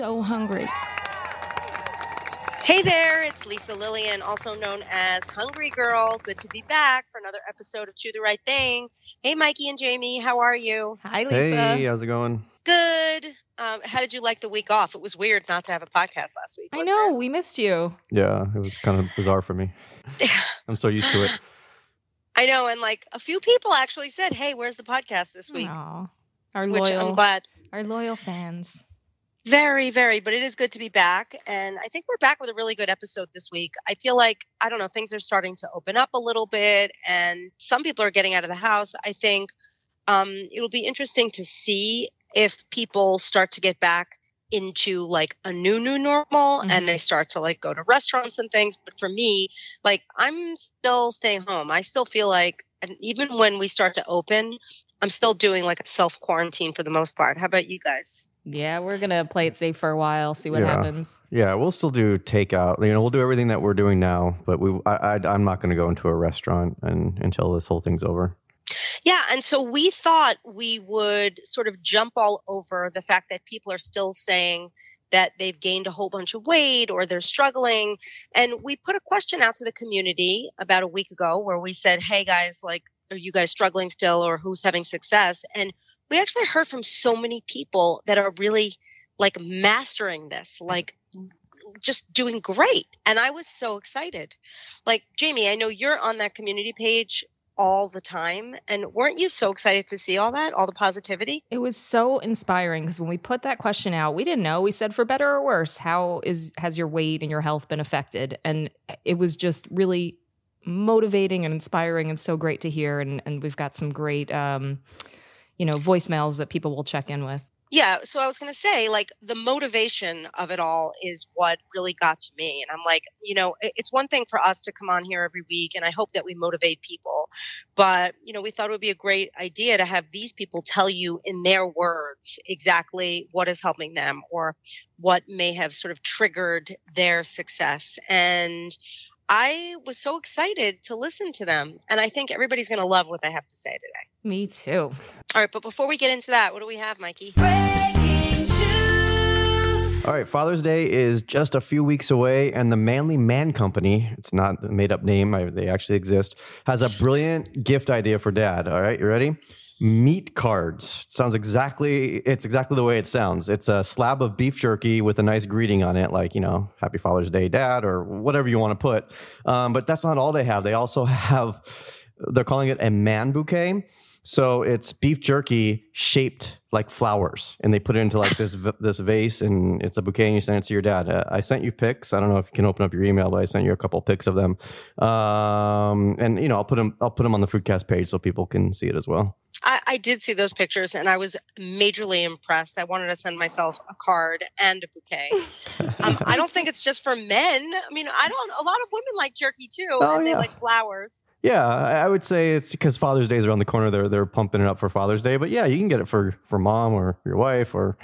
so hungry. Hey there, it's Lisa Lillien, also known as Hungry Girl. Good to be back for another episode of Do the Right Thing. Hey, Mikey and Jamie, how are you? Hi, Lisa. Hey, how's it going? Good. Um, how did you like the week off? It was weird not to have a podcast last week. I wasn't know, we missed you. Yeah, it was kind of bizarre for me. it? I'm so used to it. I know, and like a few people actually said, "Hey, where's the podcast this week?" Aw, our Which loyal, I'm glad. our loyal fans. Very, very, but it is good to be back. And I think we're back with a really good episode this week. I feel like, I don't know, things are starting to open up a little bit, and some people are getting out of the house. I think um, it'll be interesting to see if people start to get back into like a new new normal Mhm. and they start to like go to restaurants and things but for me like i'm still staying home i still feel like and even when we start to open i'm still doing like a self quarantine for the most part how about you guys Yeah, we're gonna play it safe for a while, see what Yeah. happens. Yeah, we'll still do takeout. You know, we'll do everything that we're doing now, but we I, I I'm not going to go into a restaurant and until this whole thing's over. Yeah, and so we thought we would sort of jump all over the fact that people are still saying that they've gained a whole bunch of weight or they're struggling. And we put a question out to the community about a week ago where we said, hey guys, like, are you guys struggling still or who's having success? And we actually heard from so many people that are really like mastering this, like just doing great. And I was so excited. Like, Jamie, I know you're on that community page all the time. And weren't you so excited to see all that, all the positivity? It was so inspiring because when we put that question out, we didn't know. We said, for better or worse, how is has your weight and your health been affected? And it was just really motivating and inspiring and so great to hear. And and we've got some great um, you know, voicemails that people will check in with. Yeah. So I was going to say, like, the motivation of it all is what really got to me. And I'm like, you know, it's one thing for us to come on here every week, and I hope that we motivate people. But, you know, we thought it would be a great idea to have these people tell you in their words exactly what is helping them or what may have sort of triggered their success. And I was so excited to listen to them. And I think everybody's going to love what they have to say today. Me too. All right. But before we get into that, what do we have, Mikey? All right, Father's Day is just a few weeks away, and the Manly Man Company, it's not a made up name, I, they actually exist, has a brilliant gift idea for dad. All right, you ready? Meat cards. It sounds exactly, it's exactly the way it sounds. It's a slab of beef jerky with a nice greeting on it, like, you know, Happy Father's Day, Dad, or whatever you want to put. Um, but that's not all they have. They also have, they're calling it a man bouquet. So it's beef jerky shaped like flowers, and they put it into like this this vase, and it's a bouquet, and you send it to your dad. Uh, I sent you pics. I don't know if you can open up your email, but I sent you a couple pics of them. Um, and you know, I'll put them I'll put them on the Foodcast page so people can see it as well. I, I did see those pictures and I was majorly impressed. I wanted to send myself a card and a bouquet. Um, I don't think it's just for men. I mean, I don't. A lot of women like jerky too, Oh, and they yeah. like flowers. Yeah, I I would say it's because Father's Day is around the corner. They're they're pumping it up for Father's Day, but yeah, you can get it for for mom or your wife or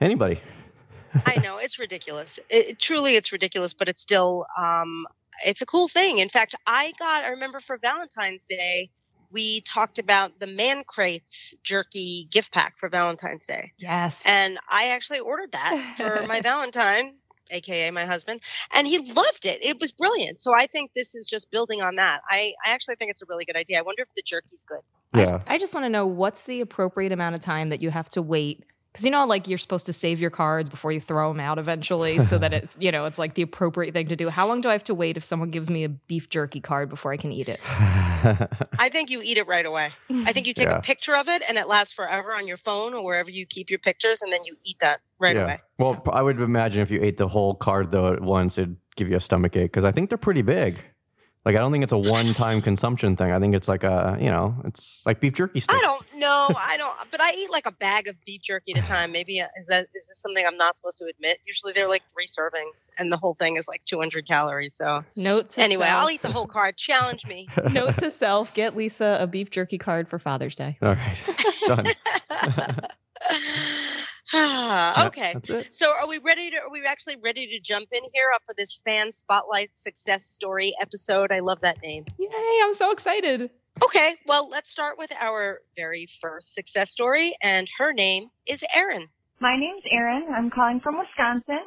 anybody. I know it's ridiculous. It, it- truly, it's ridiculous, but it's still um, it's a cool thing. In fact, I got. I remember for Valentine's Day, we talked about the Man Crates jerky gift pack for Valentine's Day. Yes. And I actually ordered that for my Valentine, aka my husband, and he loved it. It was brilliant. So I think this is just building on that. I, I actually think it's a really good idea. I wonder if the jerky's good. Yeah, I just want to know what's the appropriate amount of time that you have to wait. Because you know, like you're supposed to save your cards before you throw them out eventually, so that it, you know, it's like the appropriate thing to do. How long do I have to wait if someone gives me a beef jerky card before I can eat it? I think you eat it right away. I think you take Yeah. a picture of it and it lasts forever on your phone or wherever you keep your pictures, and then you eat that right yeah. away. Well, I would imagine if you ate the whole card though at once, it'd give you a stomach ache because I think they're pretty big. Like I don't think it's a one-time consumption thing. I think it's like a you know, it's like beef jerky sticks. I don't know. I don't. But I eat like a bag of beef jerky at a time. Maybe uh, is that is this something I'm not supposed to admit? Usually they're like three servings, and the whole thing is like 200 calories. So Note to anyway, self. I'll eat the whole card. Challenge me. Note to self: Get Lisa a beef jerky card for Father's Day. All right, done. Yeah, okay. that's it. So are we ready to are we actually ready to jump in here up for this fan spotlight success story episode? I love that name. Yay! I'm so excited. Okay, well, let's start with our very first success story and her name is Erin. My name's Erin. I'm calling from Wisconsin,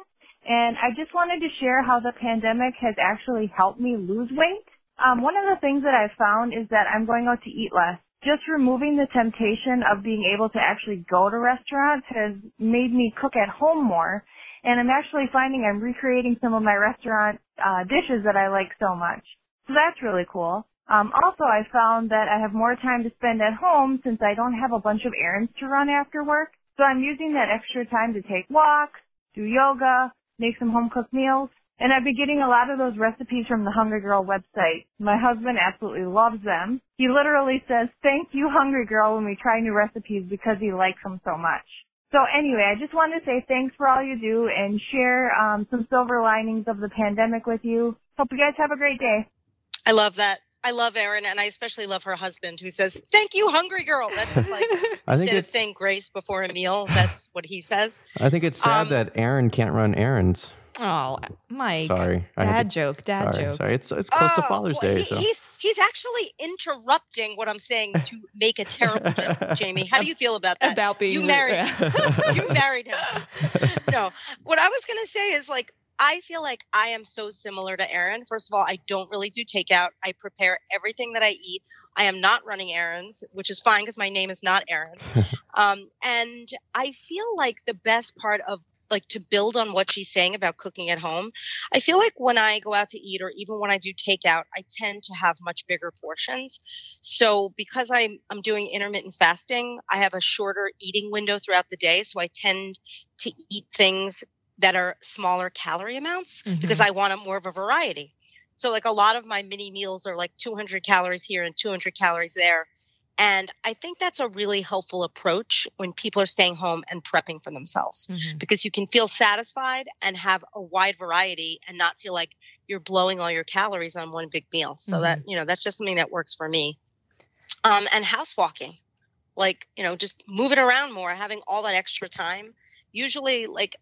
and I just wanted to share how the pandemic has actually helped me lose weight. Um, one of the things that I've found is that I'm going out to eat less. Just removing the temptation of being able to actually go to restaurants has made me cook at home more, and I'm actually finding I'm recreating some of my restaurant uh, dishes that I like so much. So that's really cool. Um, also, I found that I have more time to spend at home since I don't have a bunch of errands to run after work. So I'm using that extra time to take walks, do yoga, make some home cooked meals. And I've been getting a lot of those recipes from the Hungry Girl website. My husband absolutely loves them. He literally says, thank you, Hungry Girl, when we try new recipes because he likes them so much. So anyway, I just wanted to say thanks for all you do and share um, some silver linings of the pandemic with you. Hope you guys have a great day. I love that. I love Erin, and I especially love her husband, who says, "Thank you, hungry girl." That's like I think instead of saying grace before a meal, that's what he says. I think it's sad Um, that Erin can't run errands. Oh, Mike. Sorry. Dad to- joke. Dad sorry, joke. Sorry. It's it's close to Oh, Father's well, Day, he- so he's he's actually interrupting what I'm saying to make a terrible joke, Jamie. How do you feel about that? About being you married you married him. no, what I was gonna say is like I feel like I am so similar to Erin. First of all, I don't really do takeout. I prepare everything that I eat. I am not running errands, which is fine because my name is not Erin. um, and I feel like the best part of like to build on what she's saying about cooking at home. I feel like when I go out to eat or even when I do takeout, I tend to have much bigger portions. So because I'm I'm doing intermittent fasting, I have a shorter eating window throughout the day, so I tend to eat things that are smaller calorie amounts because mm-hmm. I want a more of a variety. So like a lot of my mini meals are like 200 calories here and 200 calories there. And I think that's a really helpful approach when people are staying home and prepping for themselves Mhm. because you can feel satisfied and have a wide variety and not feel like you're blowing all your calories on one big meal. So that, you know, that's just something that works for me. Um, and house walking, like, you know, just moving around more, having all that extra time. Usually, like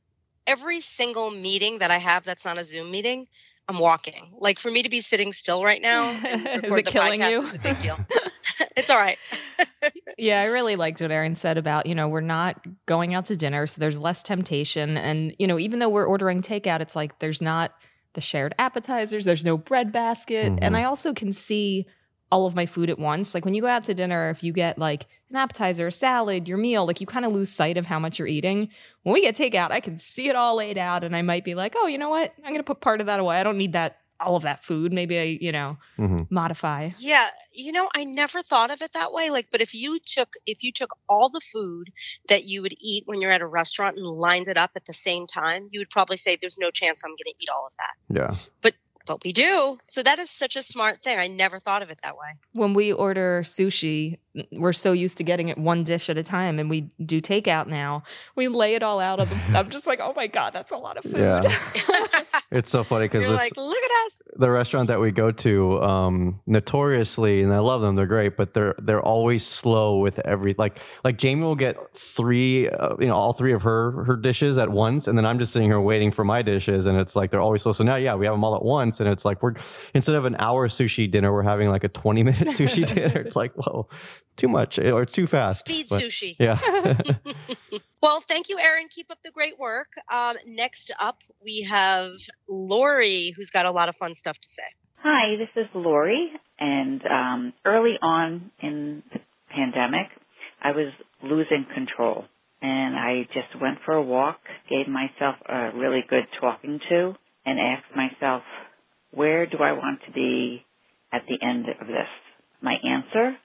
every single meeting that I have that's not a Zoom meeting, I'm walking. Like for me to be sitting still right now, Is it killing you? Is a big deal. it's all right. Yeah, I really liked what Erin said about, you know, we're not going out to dinner, so there's less temptation. And, you know, even though we're ordering takeout, it's like there's not the shared appetizers, there's no bread basket. Mhm. And I also can see all of my food at once. Like when you go out to dinner, if you get like an appetizer, a salad, your meal, like you kind of lose sight of how much you're eating. When we get takeout, I can see it all laid out and I might be like, oh, you know what? I'm going to put part of that away. I don't need that, all of that food. Maybe I, you know, Mhm. modify. Yeah, you know, I never thought of it that way. Like, but if you took if you took all the food that you would eat when you're at a restaurant and lined it up at the same time, you would probably say, "There's no chance I'm going to eat all of that." yeah. But but we do. So that is such a smart thing. I never thought of it that way. when we order sushi, we're so used to getting it one dish at a time, and we do takeout now. We lay it all out on the. I'm just like, oh my god, that's a lot of food. Yeah. It's so funny because like, look at us. the restaurant that we go to um notoriously and i love them they're great but they're they're always slow with every like like jamie will get three uh, you know all three of her her dishes at once and then i'm just sitting here waiting for my dishes and it's like they're always slow so now yeah we have them all at once and it's like we're instead of an hour sushi dinner we're having like a 20 minute sushi dinner it's like whoa too much or too fast Speed But, sushi. yeah Well, thank you, Erin. Keep up the great work. Um, next up, we have Lori, who's got a lot of fun stuff to say. Hi, this is Lori, and um, early on in the pandemic, I was losing control, and I just went for a walk, gave myself a really good talking to, and asked myself, where do I want to be at the end of this? My answer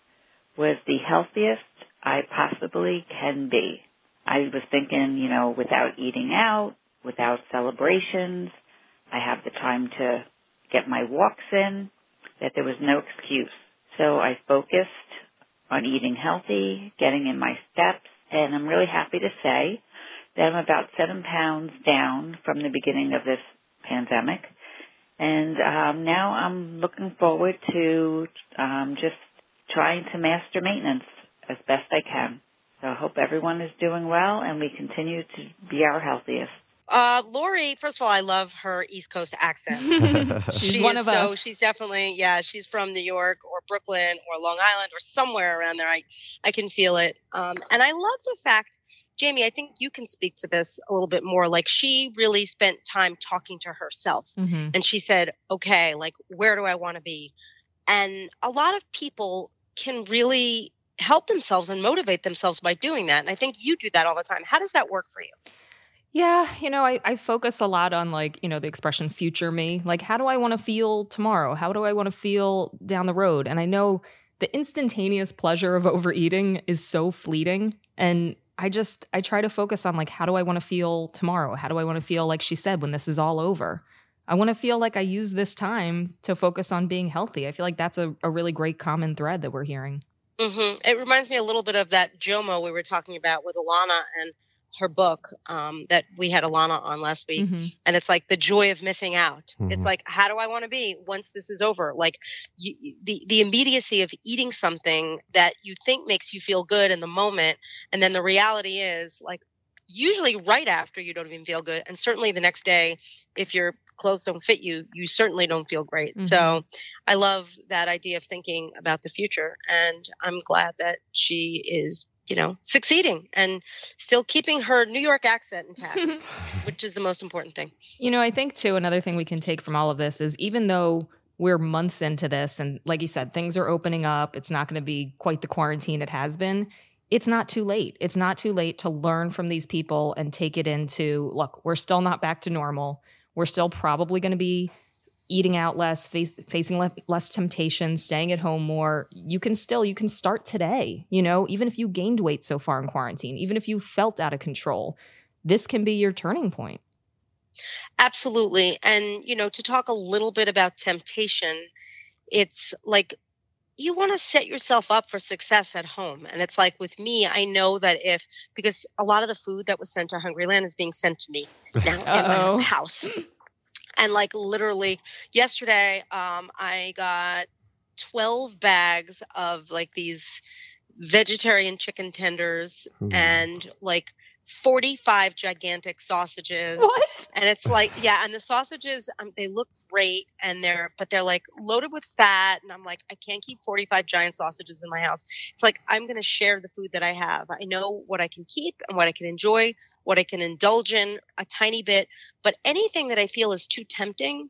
was the healthiest I possibly can be. I was thinking, you know, without eating out, without celebrations, I have the time to get my walks in, that there was no excuse. So I focused on eating healthy, getting in my steps, and I'm really happy to say that I'm about seven pounds down from the beginning of this pandemic. And um, now I'm looking forward to um, just to master maintenance as best I can. So I hope everyone is doing well and we continue to be our healthiest. Uh, Lori, first of all, I love her East Coast accent. She's She one is of so, us. She's definitely, yeah, she's from New York or Brooklyn or Long Island or somewhere around there. I, I can feel it. Um, and I love the fact Jamie, I think you can speak to this a little bit more. Like she really spent time talking to herself Mm-hmm. and she said, okay, like where do I want to be? And a lot of people can really help themselves and motivate themselves by doing that. And I think you do that all the time. How does that work for you? Yeah, you know, I, I focus a lot on like, you know, the expression future me. Like, how do I want to feel tomorrow? How do I want to feel down the road? And I know the instantaneous pleasure of overeating is so fleeting. And I just, I try to focus on like, how do I want to feel tomorrow? How do I want to feel, like she said, when this is all over? I want to feel like I use this time to focus on being healthy. I feel like that's a, a really great common thread that we're hearing. hmm It reminds me a little bit of that Jomo we were talking about with Alana and her book um, that we had Alana on last week. Mhm. and it's like the joy of missing out Mhm. it's like how do i want to be once this is over like you, you- the the immediacy of eating something that you think makes you feel good in the moment and then the reality is like usually right after you don't even feel good and certainly the next day if your clothes don't fit you you certainly don't feel great so mm-hmm. i love that idea of thinking about the future and i'm glad that she is you know succeeding and still keeping her new york accent intact which is the most important thing You know, I think too, another thing we can take from all of this is even though we're months into this, and like you said, things are opening up, it's not going to be quite the quarantine it has been. It's not too late. It's not too late to learn from these people and take it into look, we're still not back to normal. We're still probably going to be eating out less, face, facing le- less temptation, staying at home more. You can still, you can start today, you know, even if you gained weight so far in quarantine, even if you felt out of control, this can be your turning point. Absolutely. And, you know, to talk a little bit about temptation, it's like you want to set yourself up for success at home. And it's like with me, I know that if, because a lot of the food that was sent to Hungryland is being sent to me now in my house. And like literally yesterday, um, I got 12 bags of like these vegetarian chicken tenders Ooh. and like 45 gigantic sausages What? and it's like yeah and the sausages um, they look great and they're but they're like loaded with fat and i'm like i can't keep 45 giant sausages in my house it's like i'm going to share the food that i have i know what i can keep and what i can enjoy what i can indulge in a tiny bit but anything that i feel is too tempting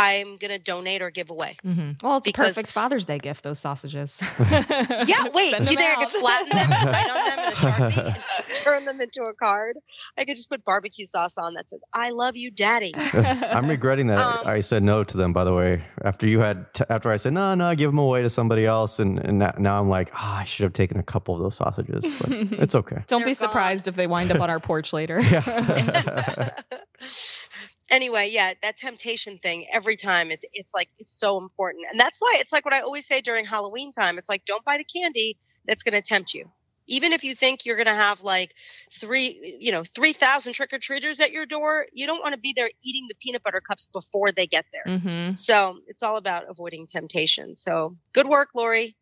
i'm going to donate or give away hmm Well, it's Because- a perfect Father's Day gift, those sausages. yeah wait Send you them think i could flatten them and write on them in a sharpie and turn them into a card i could just put barbecue sauce on that says i love you daddy I'm regretting that Um, I said no to them. By the way, after you had, t- after I said no, no, give them away to somebody else, and, and now, now I'm like, ah, I should have taken a couple of those sausages. But it's okay. Don't They're be gone. surprised if they wind up on our porch later. Yeah. Anyway, yeah, that temptation thing every time it's it's like it's so important. And that's why it's like what I always say during Halloween time. It's like don't buy the candy that's going to tempt you. Even if you think you're going to have like three, you know, 3,000 trick or treaters at your door, you don't want to be there eating the peanut butter cups before they get there. hmm So it's all about avoiding temptation. So good work, Lori.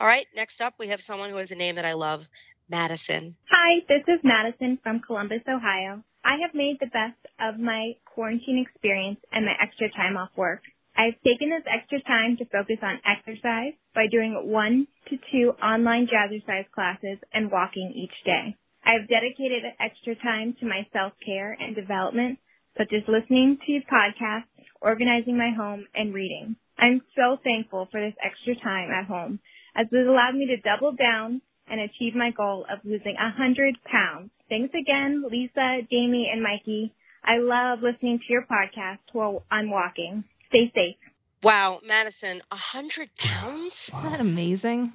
All right, next up, we have someone who has a name that I love Madison. Hi, this is Madison from Columbus, Ohio. I have made the best of my quarantine experience and my extra time off work. I've taken this extra time to focus on exercise by doing one to two online jazzercise classes and walking each day. I've dedicated extra time to my self-care and development, such as listening to podcasts, organizing my home, and reading. I'm so thankful for this extra time at home as it allowed me to double down and achieve my goal of losing hundred pounds. Thanks again, Lisa, Jamie, and Mikey. I love listening to your podcast while I'm walking. Stay safe. Wow, Madison, a hundred pounds? Isn't that amazing?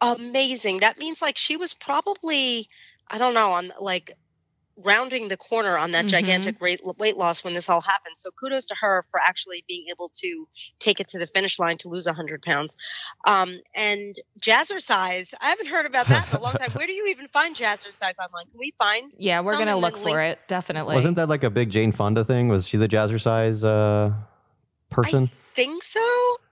amazing. That means like she was probably, I don't know, on like rounding the corner on that Mhm. gigantic rate, weight loss when this all happened. So kudos to her for actually being able to take it to the finish line to lose 100 pounds. Um, and jazzercise, I haven't heard about that in a long time. Where do you even find jazzercise online? Can we find? Yeah, we're gonna look for link- it definitely. Wasn't that like a big Jane Fonda thing? Was she the jazzercise uh, person? Think so?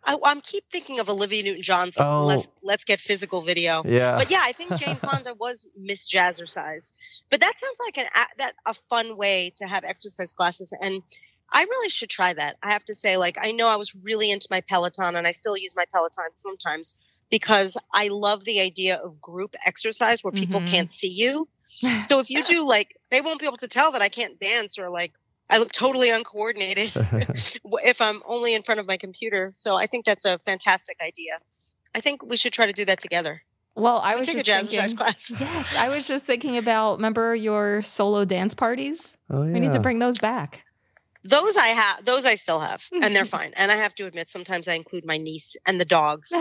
I, I'm keep thinking of Olivia Newton-John's Oh. Let's Let's Get Physical video. yeah. but yeah, I think Jane Fonda was Miss Jazzercise. But that sounds like an a- that a fun way to have exercise classes, and I really should try that. I have to say, like, I know I was really into my Peloton, and I still use my Peloton sometimes because I love the idea of group exercise where people Mhm. can't see you. So if you do like, they won't be able to tell that I can't dance or like I look totally uncoordinated if I'm only in front of my computer. So I think that's a fantastic idea. I think we should try to do that together. Well, I We was just thinking. class. Yes, I was just thinking about. Remember your solo dance parties? oh, yeah. We need to bring those back. Those I have, those I still have, and they're fine. And I have to admit, sometimes I include my niece and the dogs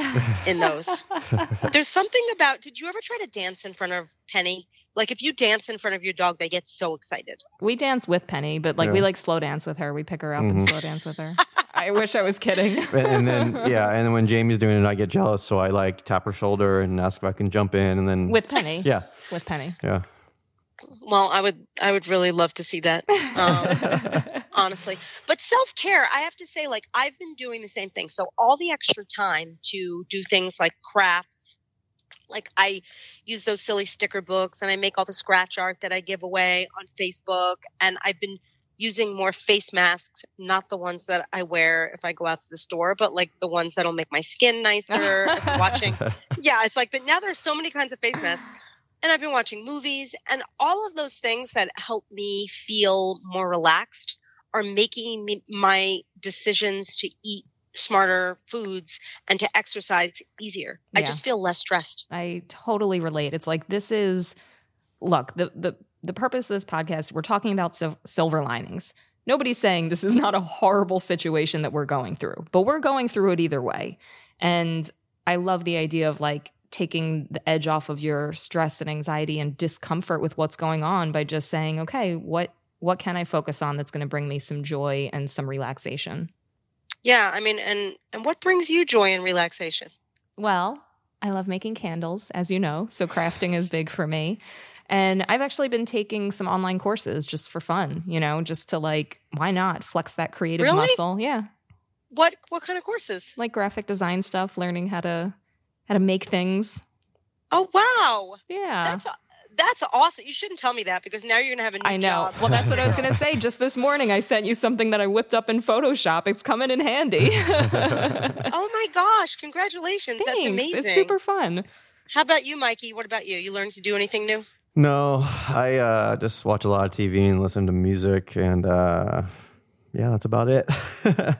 in those. There's something about. Did you ever try to dance in front of Penny? Like if you dance in front of your dog, they get so excited. we dance with Penny, but like we like slow dance with her. We pick her up and Mhm. slow dance with her. I wish I was kidding. and, and then yeah, and then when Jamie's doing it, I get jealous, so I like tap her shoulder and ask if I can jump in, and then with Penny. yeah, With Penny. yeah. Well, I would, I would really love to see that. Um, honestly. But self care, I have to say, like, I've been doing the same thing. So, all the extra time to do things like crafts, like, I use those silly sticker books and I make all the scratch art that I give away on Facebook. And I've been using more face masks, not the ones that I wear if I go out to the store, but like the ones that'll make my skin nicer. Watching yeah, it's like, but now there's so many kinds of face masks. And I've been watching movies, and all of those things that help me feel more relaxed are making me, my decisions to eat smarter foods and to exercise easier. I just feel less stressed. I totally relate. It's like this is look, the the the purpose of this podcast, we're talking about sil- silver linings. Nobody's saying this is not a horrible situation that we're going through, but we're going through it either way. And I love the idea of like taking the edge off of your stress and anxiety and discomfort with what's going on by just saying, okay, what what can I focus on that's going to bring me some joy and some relaxation? Yeah, I mean, and and what brings you joy and relaxation? Well, I love making candles, as you know. So crafting is big for me. And I've actually been taking some online courses just for fun, you know, just to like, why not flex that creative Really? muscle? Yeah. What what kind of courses? Like graphic design stuff, learning how to how to make things. Oh wow, Yeah. that's that's awesome. You shouldn't tell me that because now you're gonna have a new I know. job. Well, that's what I was going to say. Just this morning, I sent you something that I whipped up in Photoshop. It's coming in handy. Oh my gosh! Congratulations, that's amazing. It's super fun. How about you, Mikey? What about you? You learned to do anything new? No, I uh, just watch a lot of TV and listen to music, and uh, yeah, that's about it.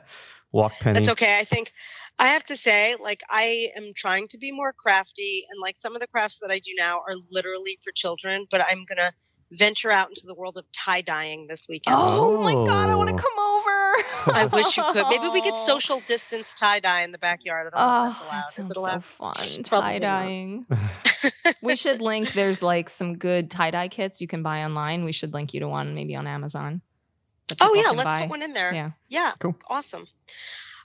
Walk Penny. That's okay. I think I have to say, like, I am trying to be more crafty, and like some of the crafts that I do now are literally for children, but I'm gonna venture out into the world of tie dyeing this weekend. Oh, my God. I want to Oh. come over. I wish you could. Maybe we could social distance tie dye in the backyard. I don't Oh, that's ah, allowed. that Is sounds so allowed? fun. Tie not. dyeing. we should link. There's like some good tie dye kits you can buy online. We should link you to one, maybe on Amazon. Oh yeah, let's buy. put one in there. Yeah. Yeah. Cool. Awesome.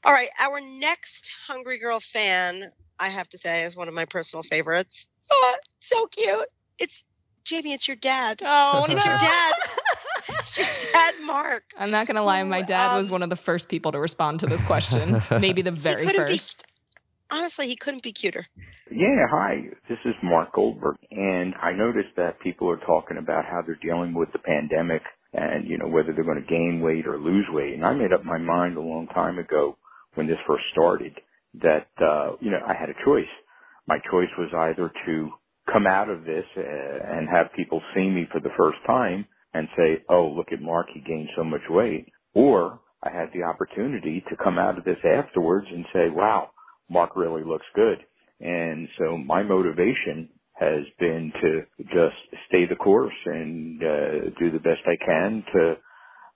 All right. Our next Hungry Girl fan, I have to say, is one of my personal favorites. Oh, so cute. It's Jamie, it's your dad. Oh It's your dad. It's your dad, Mark. I'm not gonna lie. My dad was Um, one of the first people to respond to this question. maybe the very couldn't be- first. Honestly, he couldn't be cuter. Yeah, hi. This is Mark Goldberg, and I noticed that people are talking about how they're dealing with the pandemic and, you know, whether they're going to gain weight or lose weight. And I made up my mind a long time ago when this first started that, uh, you know, I had a choice. My choice was either to come out of this uh, and have people see me for the first time and say, oh, look at Mark, he gained so much weight. Or I had the opportunity to come out of this afterwards and say, wow, Mark really looks good. And so my motivation has been to just stay the course and uh, do the best I can to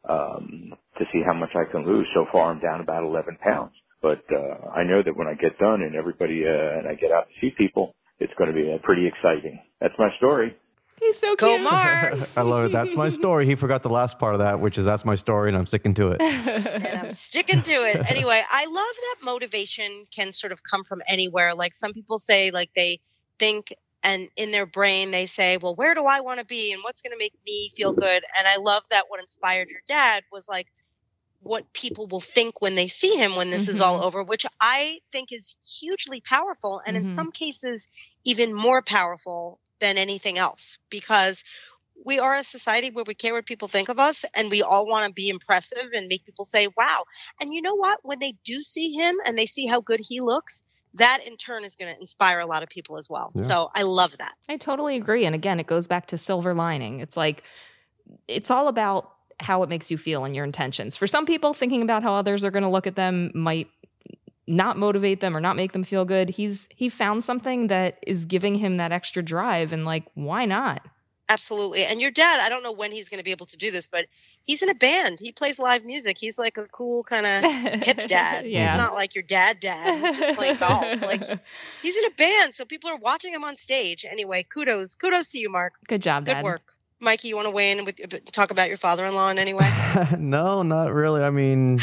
um, to see how much I can lose. So far, I'm down about 11 pounds. But uh, I know that when I get done and everybody uh, and I get out to see people, it's going to be uh, pretty exciting. That's my story. He's so Go cute. Mark. I love it. That's my story. He forgot the last part of that, which is that's my story, and I'm sticking to it. and I'm sticking to it. Anyway, I love that motivation can sort of come from anywhere. Like some people say, like they think and in their brain they say, well, where do I want to be and what's going to make me feel good? And I love that what inspired your dad was like what people will think when they see him when this is all over, which I think is hugely powerful and Mhm. in some cases even more powerful than anything else because we are a society where we care what people think of us and we all want to be impressive and make people say wow and you know what when they do see him and they see how good he looks that in turn is going to inspire a lot of people as well. Yeah. So I love that. I totally agree. And again, it goes back to silver lining. It's like, it's all about how it makes you feel and your intentions. For some people, thinking about how others are going to look at them might not motivate them or not make them feel good. He's he found something that is giving him that extra drive and like why not? Absolutely. And your dad, I don't know when he's going to be able to do this, but he's in a band. He plays live music. He's like a cool kind of hip dad. yeah. He's not like your dad dad who's just playing golf. Like he's in a band, so people are watching him on stage. Anyway, kudos. Kudos to you, Mark. Good job, Good Dad. work. Mikey, you want to weigh in with talk about your father-in-law in any way? no, not really. I mean,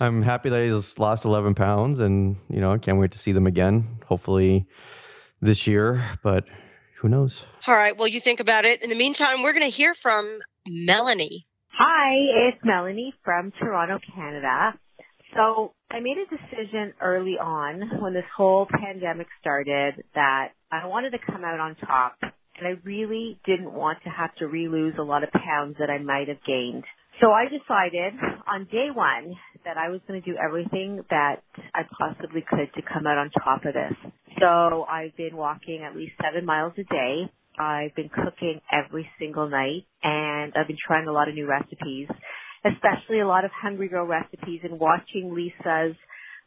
I'm happy that he's lost 11 pounds, and you know, I can't wait to see them again. Hopefully this year, but who knows? All right. Well, you think about it. In the meantime, we're going to hear from Melanie. Hi, it's Melanie from Toronto, Canada. So I made a decision early on when this whole pandemic started that I wanted to come out on top and I really didn't want to have to re-lose a lot of pounds that I might have gained. So I decided on day one that I was going to do everything that I possibly could to come out on top of this. So I've been walking at least seven miles a day. I've been cooking every single night and I've been trying a lot of new recipes, especially a lot of Hungry Girl recipes and watching Lisa's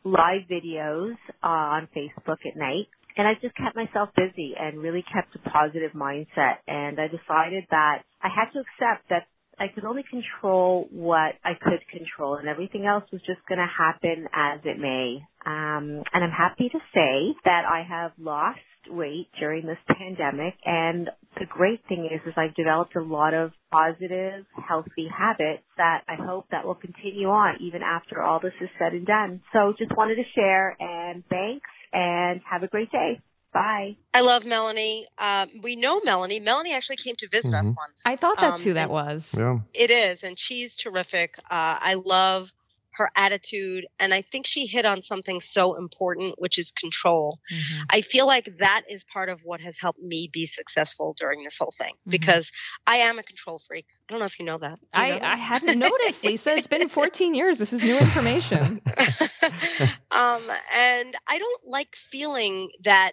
live videos uh, on Facebook at night. And I just kept myself busy and really kept a positive mindset. And I decided that I had to accept that I could only control what I could control and everything else was just going to happen as it may. Um, and I'm happy to say that I have lost weight during this pandemic and the great thing is is I've developed a lot of positive, healthy habits that I hope that will continue on even after all this is said and done. So just wanted to share and thanks and have a great day. Bye. I love Melanie. Um, we know Melanie. Melanie actually came to visit us Mhm. once. I thought that's Um, who that was. Yeah. It is, and she's terrific. Uh, I love her attitude, and I think she hit on something so important, which is control. Mhm. I feel like that is part of what has helped me be successful during this whole thing Mhm. because I am a control freak. I don't know if you know that. You I, know that? I hadn't noticed, Lisa. It's been 14 years. This is new information. um, and I don't like feeling that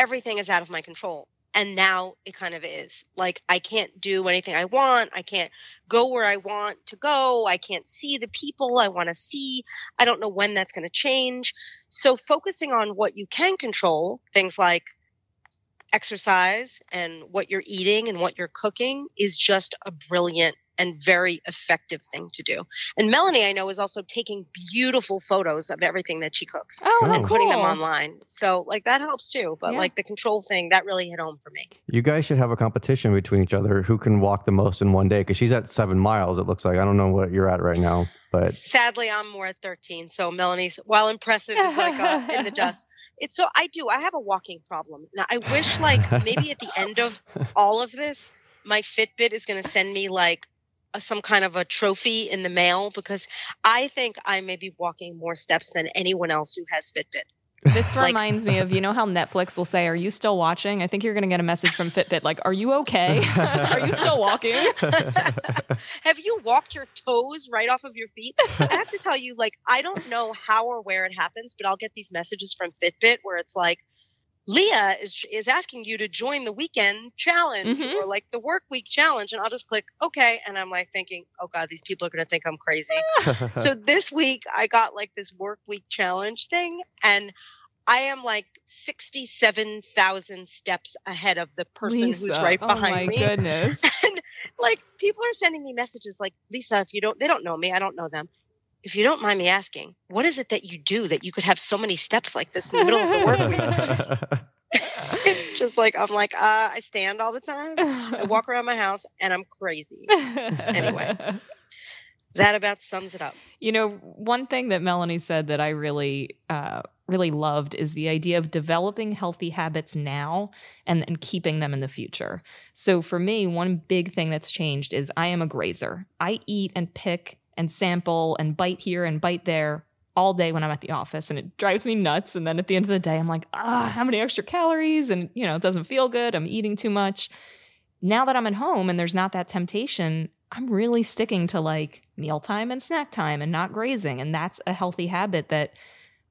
everything is out of my control. And now it kind of is. Like I can't do anything I want. I can't go where I want to go. I can't see the people I want to see. I don't know when that's going to change. So focusing on what you can control, things like exercise and what you're eating and what you're cooking is just a brilliant and very effective thing to do. And Melanie, I know, is also taking beautiful photos of everything that she cooks Oh, Oh. and putting them online. So, like, that helps too. But, Yeah. like, the control thing, that really hit home for me. You guys should have a competition between each other who can walk the most in one day because she's at seven miles. It looks like I don't know what you're at right now, but Sadly, I'm more at 13. So, Melanie's, while impressive, is like uh, in the dust. It's so, I do, I have a walking problem. Now, I wish, like, maybe at the end of all of this, my Fitbit is going to send me, like, a, some kind of a trophy in the mail because I think I may be walking more steps than anyone else who has Fitbit. This Like- reminds me of you know how Netflix will say, "Are you still watching?" I think you're going to get a message from Fitbit like, "Are you okay? Are you still walking?" Have you walked your toes right off of your feet? I have to tell you, like, I don't know how or where it happens, but I'll get these messages from Fitbit where it's like, Leah is is asking you to join the weekend challenge Mhm. or like the work week challenge, and I'll just click okay, and I'm like thinking, oh god, these people are gonna think I'm crazy. so this week I got like this work week challenge thing, and I am like sixty-seven thousand steps ahead of the person who's Lisa, right oh behind my me goodness. and like people are sending me messages like lisa if you don't they don't know me i don't know them if you don't mind me asking what is it that you do that you could have so many steps like this in the middle of the work week it's just like i'm like uh i stand all the time i walk around my house and i'm crazy Anyway. that about sums it up You know, one thing that Melanie said that I really, uh, really loved is the idea of developing healthy habits now and, and keeping them in the future. So for me, one big thing that's changed is I am a grazer. I eat and pick and sample and bite here and bite there all day when I'm at the office and it drives me nuts. And then at the end of the day, I'm like, ah, how many extra calories? And, you know, it doesn't feel good. I'm eating too much. Now that I'm at home and there's not that temptation, I'm really sticking to like mealtime and snack time and not grazing. And that's a healthy habit that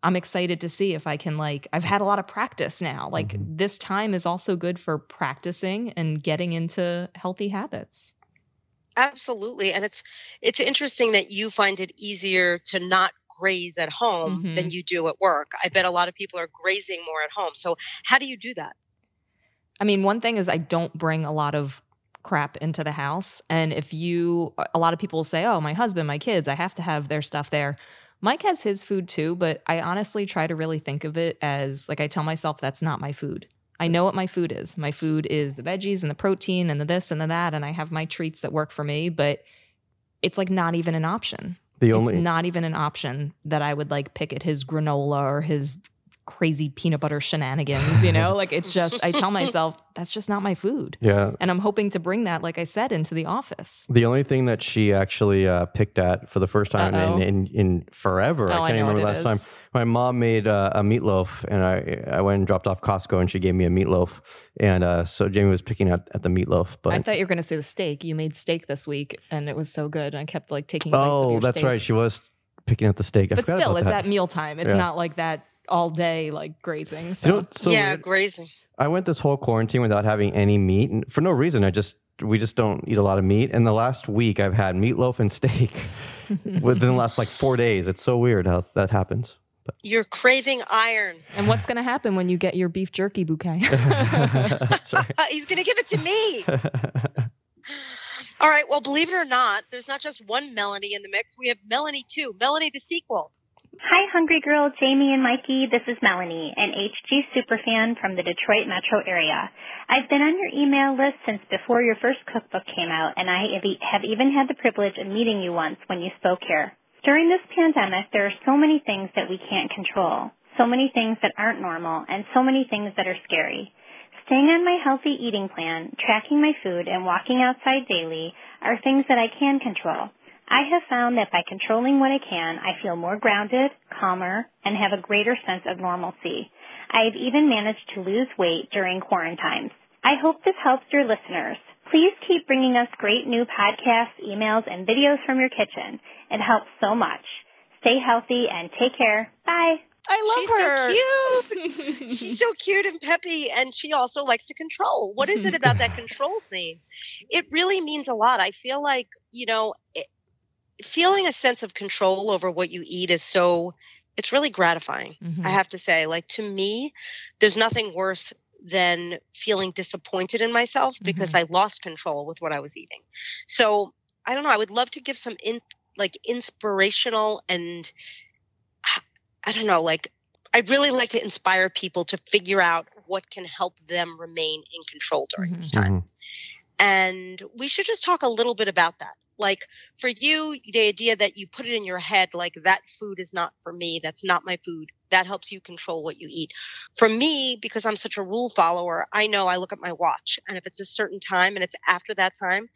I'm excited to see if I can like I've had a lot of practice now. Like Mhm. this time is also good for practicing and getting into healthy habits. Absolutely. And it's it's interesting that you find it easier to not graze at home Mhm. than you do at work. I bet a lot of people are grazing more at home. So how do you do that? I mean, one thing is I don't bring a lot of crap into the house. And if you, a lot of people will say, oh, my husband, my kids, I have to have their stuff there. Mike has his food too, but I honestly try to really think of it as like I tell myself that's not my food. I know what my food is. My food is the veggies and the protein and the this and the that. And I have my treats that work for me, but it's like not even an option. The only it's not even an option that I would like pick at his granola or his crazy peanut butter shenanigans, you know? like it just I tell myself that's just not my food. yeah. And I'm hoping to bring that like I said into the office. The only thing that she actually uh, picked at for the first time in, in in forever, Oh, I I can't know even remember last it time. My mom made uh, a meatloaf, and I I went and dropped off Costco, and she gave me a meatloaf, and uh, so Jamie was picking at, at the meatloaf. But I thought you were gonna say the steak. You made steak this week and it was so good. And I kept like taking bites of oh, your that's steak. right, she was picking at the steak. I But still, about it's that. at mealtime. It's Yeah. not like that all day like grazing. So You know, so yeah, weird? grazing. I went this whole quarantine without having any meat, and for no reason. I just we just don't eat a lot of meat. And the last week, I've had meatloaf and steak within the last like four days. It's so weird how that happens. But. You're craving iron. and what's gonna happen when you get your beef jerky bouquet? That's right. He's going to give it to me. All right. Well, believe it or not, there's not just one Melanie in the mix. We have Melanie too. Melanie the sequel. Hi, Hungry Girl, Jamie and Mikey. This is Melanie, an HG superfan from the Detroit metro area. I've been on your email list since before your first cookbook came out, and I have even had the privilege of meeting you once when you spoke here. During this pandemic, there are so many things that we can't control, so many things that aren't normal, and so many things that are scary. Staying on my healthy eating plan, tracking my food, and walking outside daily are things that I can control. I have found that by controlling what I can, I feel more grounded, calmer, and have a greater sense of normalcy. I have even managed to lose weight during quarantines. I hope this helps your listeners. Please keep bringing us great new podcasts, emails, and videos from your kitchen. It helps so much. Stay healthy and take care. Bye. I love She's her. so cute. She's so cute and peppy, and she also likes to control. What is it about that control theme? It really means a lot. I feel like, you know, it, feeling a sense of control over what you eat is so, it's really gratifying. Mhm. I have to say, like, to me, there's nothing worse than feeling disappointed in myself because I lost control with what I was eating. So, I don't know. I would love to give some in, like, inspirational and I don't know, like I'd really like to inspire people to figure out what can help them remain in control during this time. Mhm. And we should just talk a little bit about that. Like for you, the idea that you put it in your head, like that food is not for me, that's not my food, that helps you control what you eat. For me, because I'm such a rule follower, I know I look at my watch and if it's a certain time and it's after that time,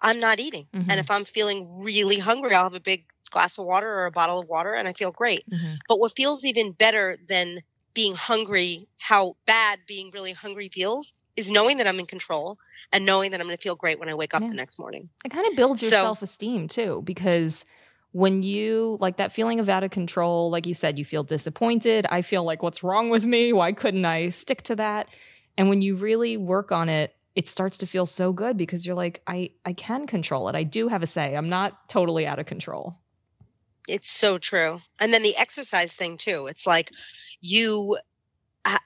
I'm not eating. Mhm. And if I'm feeling really hungry, I'll have a big glass of water or a bottle of water and I feel great. Mhm. But what feels even better than being hungry, how bad being really hungry feels, is knowing that I'm in control and knowing that I'm going to feel great when I wake up Yeah. the next morning. It kind of builds your So- self esteem too, because when you like that feeling of out of control, like you said, you feel disappointed. I feel like, what's wrong with me? Why couldn't I stick to that? And when you really work on it, it starts to feel so good because you're like, I, I can control it. I do have a say. I'm not totally out of control. It's so true. And then the exercise thing too. It's like you, I,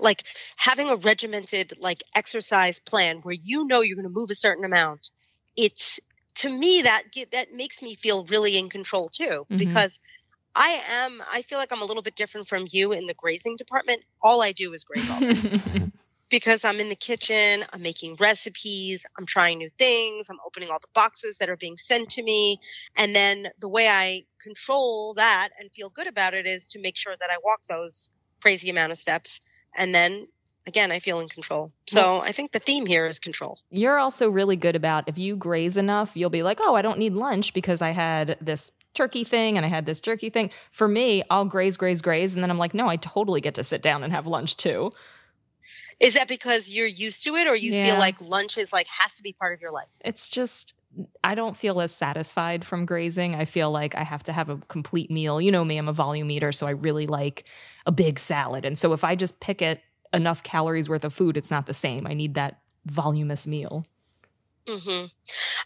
like having a regimented like exercise plan where you know you're going to move a certain amount. It's to me that that makes me feel really in control too Mhm. because I am. I feel like I'm a little bit different from you in the grazing department. All I do is graze all day. because I'm in the kitchen, I'm making recipes, I'm trying new things, I'm opening all the boxes that are being sent to me. And then the way I control that and feel good about it is to make sure that I walk those crazy amount of steps. And then again, I feel in control. So I think the theme here is control. You're also really good about if you graze enough, you'll be like, oh, I don't need lunch because I had this turkey thing and I had this jerky thing. For me, I'll graze, graze, graze. And then I'm like, no, I totally get to sit down and have lunch too. Is that because you're used to it or you Yeah. feel like lunch is like has to be part of your life? It's just, I don't feel as satisfied from grazing. I feel like I have to have a complete meal. You know me, I'm a volume eater, so I really like a big salad. And so if I just pick at enough calories worth of food, it's not the same. I need that voluminous meal. Mm-hmm.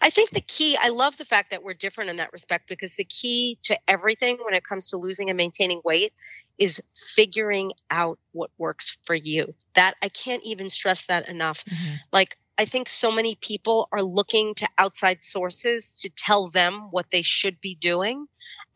I think the key, I love the fact that we're different in that respect because the key to everything when it comes to losing and maintaining weight is figuring out what works for you. That I can't even stress that enough. Like, I think so many people are looking to outside sources to tell them what they should be doing.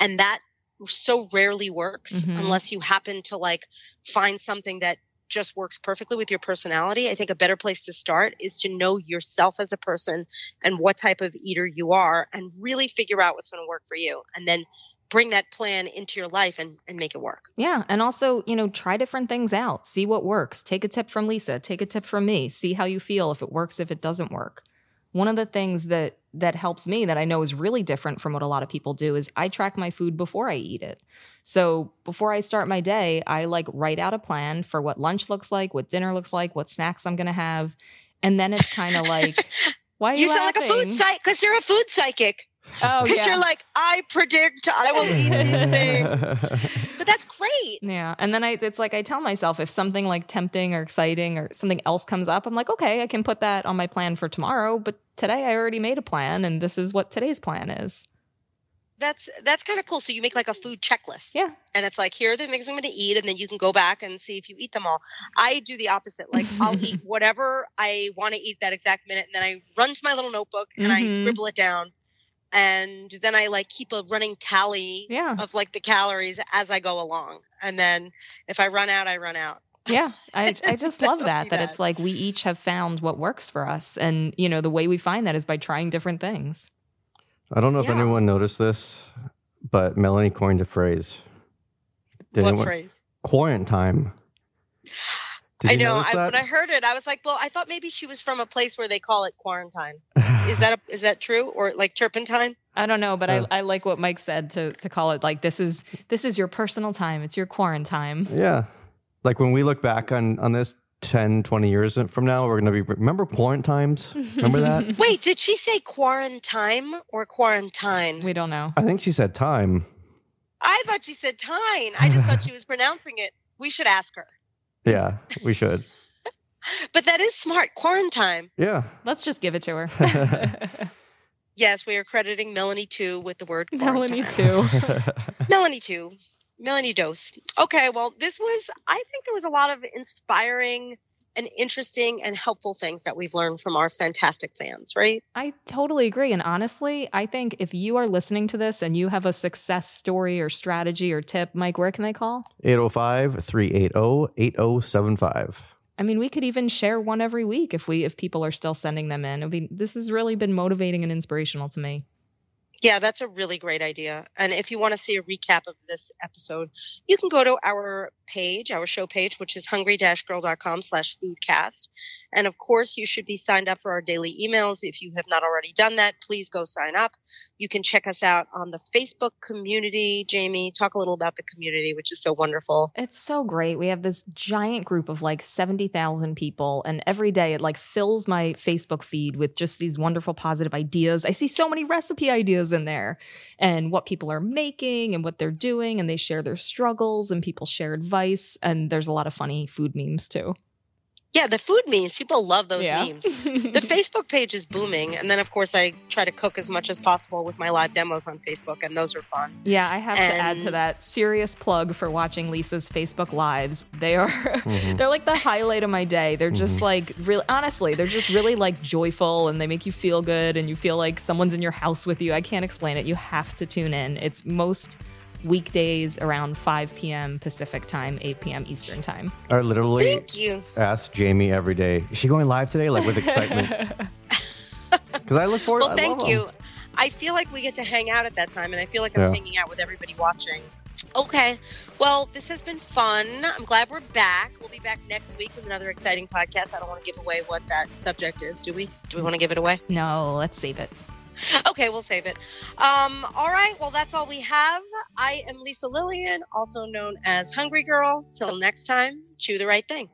And that so rarely works Mhm. unless you happen to like find something that just works perfectly with your personality. I think a better place to start is to know yourself as a person and what type of eater you are and really figure out what's going to work for you and then bring that plan into your life and, and make it work. Yeah. And also, you know, try different things out, see what works. Take a tip from Lisa, take a tip from me, see how you feel, if it works, if it doesn't work. One of the things that that helps me that I know is really different from what a lot of people do is I track my food before I eat it. So before I start my day, I like write out a plan for what lunch looks like, what dinner looks like, what snacks I'm gonna have. And then it's kind of like, why are you, You sound like a food laughing? psychic because you're a food psychic. Oh, Because yeah. you're like, I predict I will eat these things. But that's great. Yeah. And then I it's like I tell myself if something like tempting or exciting or something else comes up, I'm like, okay, I can put that on my plan for tomorrow, but today I already made a plan and this is what today's plan is. That's that's kind of cool. So you make like a food checklist. Yeah. And it's like here are the things I'm going to eat, and then you can go back and see if you eat them all. I do the opposite. Like I'll eat whatever I want to eat that exact minute, and then I run to my little notebook and I Mhm. scribble it down, and then I like keep a running tally Yeah. of like the calories as I go along, and then if I run out, I run out. Yeah. I I just love that, that. that. it's like we each have found what works for us and you know the way we find that is by trying different things. I don't know if anyone noticed this, but Melanie coined a phrase. Did what anyone- phrase? Quarantine. Did I you know. I, that? when I heard it, I was like, "Well, I thought maybe she was from a place where they call it quarantine. Is that a, is that true, or like turpentine?" I don't know, but Uh. I, I like what Mike said to to call it like this is this is your personal time. It's your quarantine. Yeah. Like when we look back on on this 10, 20 years from now, we're going to be remember quarantines? Remember that? Wait, did she say quarantine or quarantine? We don't know. I think she said time. I thought she said tine. I just thought she was pronouncing it. We should ask her. Yeah, we should. But that is smart. Quarantine. Yeah. Let's just give it to her. Yes, we are crediting Melanie too with the word Melanie quarantine. too. Melanie too. Melanie Dose. Okay, well, this was, I think there was a lot of inspiring and interesting and helpful things that we've learned from our fantastic fans, right? I totally agree. And honestly, I think if you are listening to this and you have a success story or strategy or tip, Mike, where can they call? 805 380 8075. I mean, we could even share one every week if we if people are still sending them in. I mean, this has really been motivating and inspirational to me. Yeah, that's a really great idea. And if you want to see a recap of this episode, you can go to our page, our show page, which is hungry-girl.com slash foodcast. And of course, you should be signed up for our daily emails. If you have not already done that, please go sign up. You can check us out on the Facebook community. Jamie, talk a little about the community, which is so wonderful. It's so great. We have this giant group of like 70,000 people and every day it like fills my Facebook feed with just these wonderful positive ideas. I see so many recipe ideas in there and what people are making and what they're doing and they share their struggles and people share advice and there's a lot of funny food memes too. Yeah, the food memes. People love those Yeah. memes. the Facebook page is booming. And then, of course, I try to cook as much as possible with my live demos on Facebook, and those are fun. Yeah, I have to add to that serious plug for watching Lisa's Facebook lives. They are Mhm. they're like the highlight of my day. They're just Mhm. like really honestly, they're just really like joyful and they make you feel good and you feel like someone's in your house with you. I can't explain it. You have to tune in. It's most weekdays around 5 p.m. Pacific time, 8 p.m. Eastern time. I literally Thank you. ask Jamie every day, is she going live today? Like with excitement. Because I look forward Well, I thank you. them. I feel like we get to hang out at that time, and I feel like I'm Yeah. hanging out with everybody watching. Okay. Well, this has been fun. I'm glad we're back. We'll be back next week with another exciting podcast. I don't want to give away what that subject is, do we? Do we want to give it away? no, let's save it. Okay, we'll save it. Um, all right. Well, that's all we have. I am Lisa Lillien, also known as Hungry Girl. Till next time, chew the right thing.